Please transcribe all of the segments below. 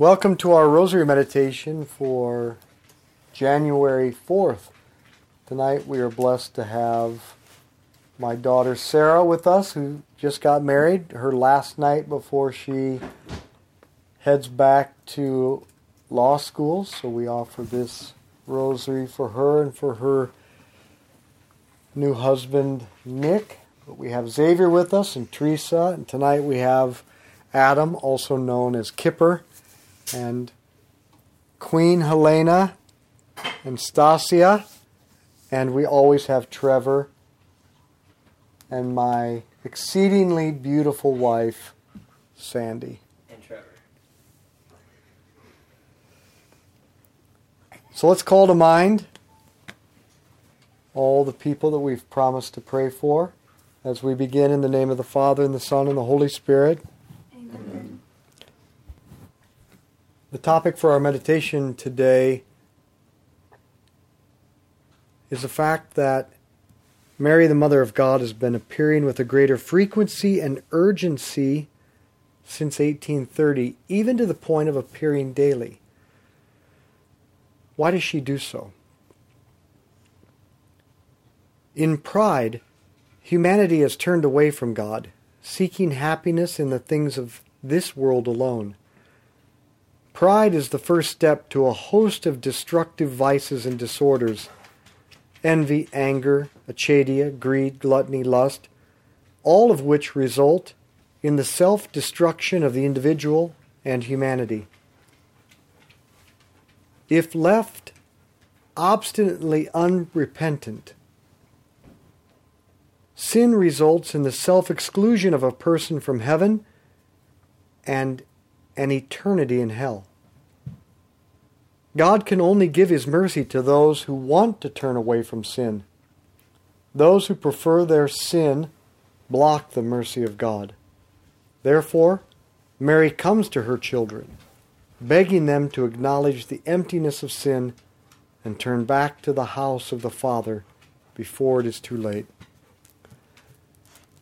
Welcome to our Rosary Meditation for January 4th. Tonight we are blessed to have my daughter Sarah with us, who just got married, her last night before she heads back to law school. So we offer this rosary for her and for her new husband, Nick. But we have Xavier with us and Teresa, and tonight we have Adam, also known as Kipper and Queen Helena and Stasia, and we always have Trevor and my exceedingly beautiful wife, Sandy. And Trevor. So let's call to mind all the people that we've promised to pray for as we begin in the name of the Father, and the Son, and the Holy Spirit. Amen. The topic for our meditation today is the fact that Mary, the Mother of God, has been appearing with a greater frequency and urgency since 1830, even to the point of appearing daily. Why does she do so? In pride, humanity has turned away from God, seeking happiness in the things of this world alone. Pride is the first step to a host of destructive vices and disorders envy, anger, acedia, greed, gluttony, lust, all of which result in the self destruction of the individual and humanity. If left obstinately unrepentant, sin results in the self exclusion of a person from heaven and an eternity in hell. God can only give His mercy to those who want to turn away from sin. Those who prefer their sin block the mercy of God. Therefore, Mary comes to her children, begging them to acknowledge the emptiness of sin and turn back to the house of the Father before it is too late.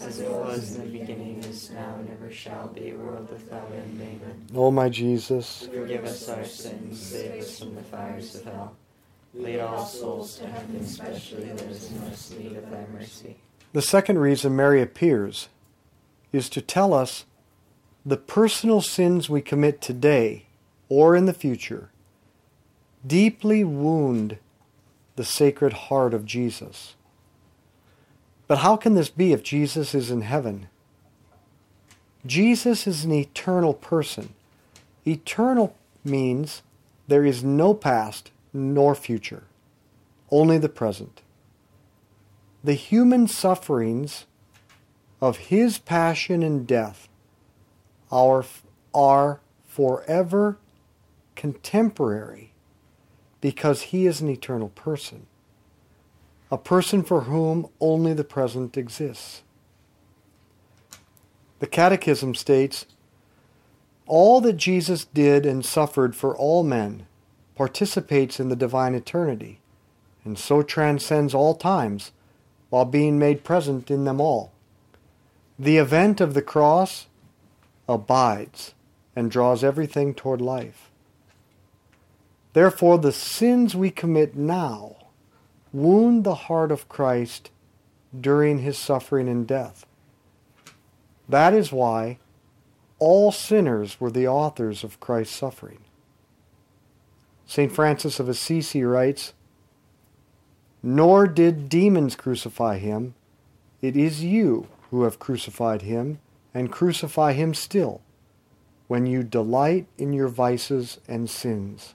As it was in the beginning, is now, and ever shall be, world without end. Amen. O my Jesus, Forgive us our sins, save us from the fires of hell. Lead all souls to heaven, especially those in most need of thy mercy. the second reason Mary appears is to tell us the personal sins we commit today or in the future deeply wound the sacred heart of Jesus. But how can this be if Jesus is in heaven? Jesus is an eternal person. Eternal means there is no past nor future, only the present. The human sufferings of his passion and death are, are forever contemporary because he is an eternal person, a person for whom only the present exists. The Catechism states all that Jesus did and suffered for all men participates in the divine eternity, and so transcends all times while being made present in them all. The event of the cross abides and draws everything toward life. Therefore, the sins we commit now wound the heart of Christ during his suffering and death. That is why all sinners were the authors of Christ's suffering. St. Francis of Assisi writes, Nor did demons crucify him, it is you who have crucified him and crucify him still, when you delight in your vices and sins.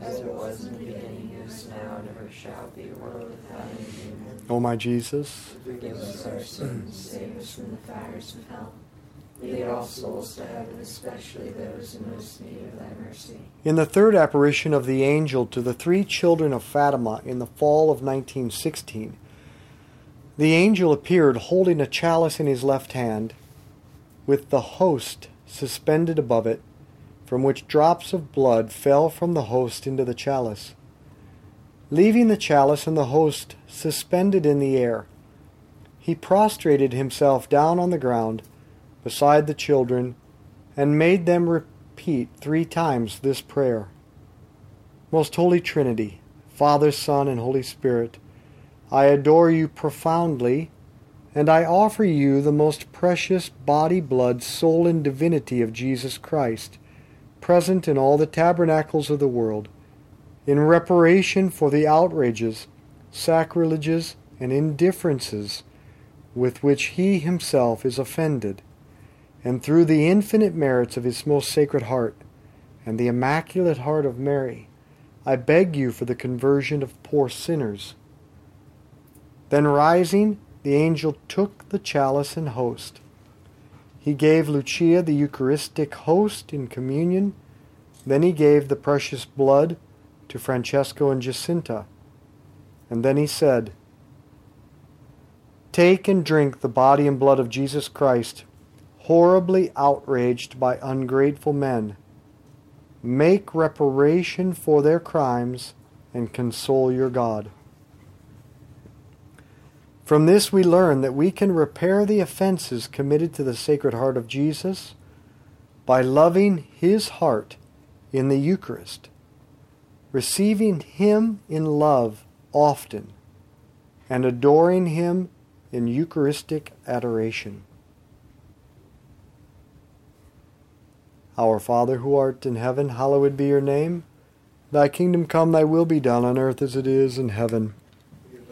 As it was in the beginning, is now, and ever shall be, world without end. Amen. O my Jesus, Forgive us our sins, save us from the fires of hell. Lead all souls to heaven, especially those in most need of thy mercy. In the third apparition of the angel to the three children of Fatima in the fall of 1916, the angel appeared holding a chalice in his left hand, with the host suspended above it, from which drops of blood fell from the host into the chalice. Leaving the chalice and the host suspended in the air, he prostrated himself down on the ground beside the children and made them repeat three times this prayer Most Holy Trinity, Father, Son, and Holy Spirit, I adore you profoundly, and I offer you the most precious body, blood, soul, and divinity of Jesus Christ, present in all the tabernacles of the world, in reparation for the outrages, sacrileges, and indifferences with which he himself is offended and through the infinite merits of his most sacred heart and the immaculate heart of Mary, I beg you for the conversion of poor sinners. Then rising, the angel took the chalice and host. He gave Lucia the Eucharistic host in communion. Then he gave the precious blood to Francesco and Jacinta. And then he said, Take and drink the body and blood of Jesus Christ horribly outraged by ungrateful men. Make reparation for their crimes and console your God. From this, we learn that we can repair the offenses committed to the Sacred Heart of Jesus by loving His heart in the Eucharist, receiving Him in love often, and adoring Him in Eucharistic adoration. Our Father who art in heaven, hallowed be your name. Thy kingdom come, thy will be done on earth as it is in heaven.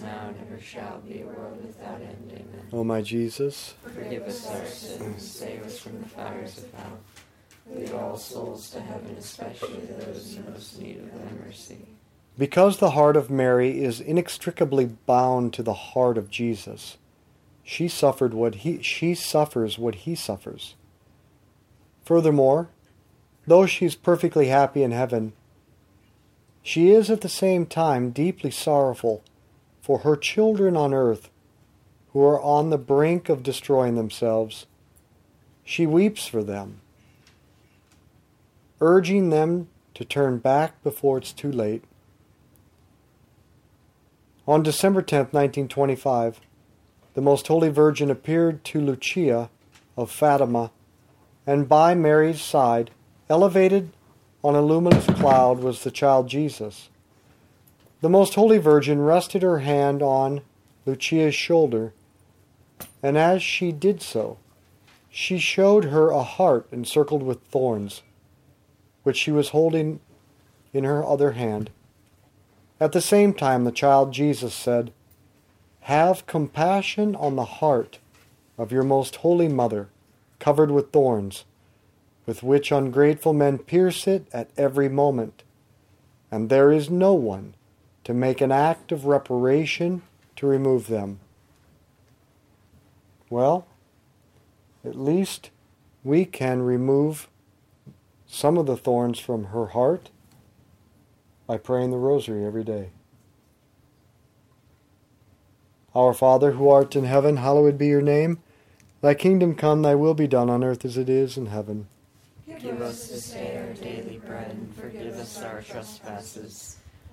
now, and ever shall be, a world without end. Amen. O my Jesus, Forgive us our sins, save us from the fires of hell. Lead all souls to heaven, especially those in most need of thy mercy. Because the heart of Mary is inextricably bound to the heart of Jesus, she suffered what he she suffers what he suffers. Furthermore, though she's perfectly happy in heaven, she is at the same time deeply sorrowful for her children on earth who are on the brink of destroying themselves. She weeps for them, urging them to turn back before it's too late. On December 10, 1925, the Most Holy Virgin appeared to Lucia of Fatima, and by Mary's side, elevated on a luminous cloud, was the child Jesus. The Most Holy Virgin rested her hand on Lucia's shoulder, and as she did so, she showed her a heart encircled with thorns, which she was holding in her other hand. At the same time, the child Jesus said, Have compassion on the heart of your most holy mother, covered with thorns, with which ungrateful men pierce it at every moment, and there is no one to make an act of reparation to remove them. Well, at least we can remove some of the thorns from her heart by praying the rosary every day. Our Father who art in heaven, hallowed be your name. Thy kingdom come, thy will be done on earth as it is in heaven. Give us this day our daily bread, and forgive us our trespasses,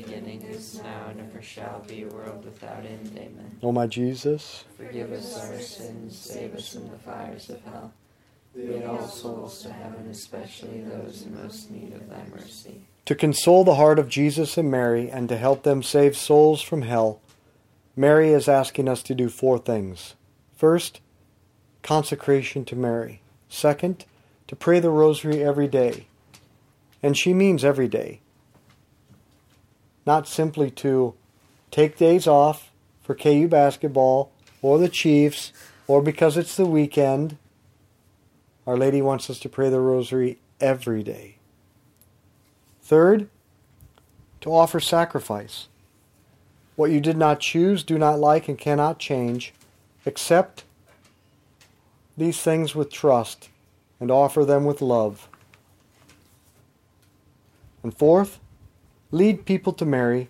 is now, and ever shall be, a world without end. Amen. O my Jesus, Forgive us our sins, save us from the fires of hell. Lead all souls to heaven, especially those in most need of thy mercy. to console the heart of Jesus and Mary, and to help them save souls from hell, Mary is asking us to do four things. First, consecration to Mary. Second, to pray the rosary every day. And she means every day. Not simply to take days off for KU basketball or the Chiefs or because it's the weekend. Our Lady wants us to pray the rosary every day. Third, to offer sacrifice. What you did not choose, do not like, and cannot change, accept these things with trust and offer them with love. And fourth, lead people to Mary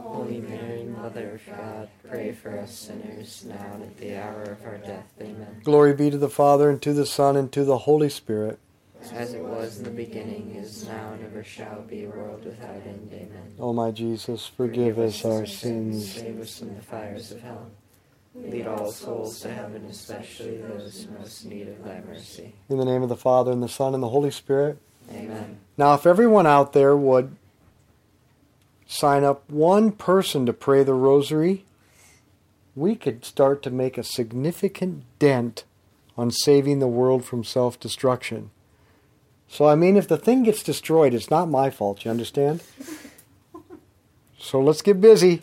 Holy Mary, Mother of God, pray for us sinners, now and at the hour of our death. Amen. Glory be to the Father, and to the Son, and to the Holy Spirit. As it was in the beginning, is now, and ever shall be, a world without end. Amen. O my Jesus, forgive us our sins. Save us from the fires of hell. Lead all souls to heaven, especially those most in need of thy mercy. In the name of the Father, and the Son, and the Holy Spirit. Amen. Now, if everyone out there would sign up one person to pray the rosary, we could start to make a significant dent on saving the world from self destruction. So, I mean, if the thing gets destroyed, it's not my fault, you understand? So, let's get busy.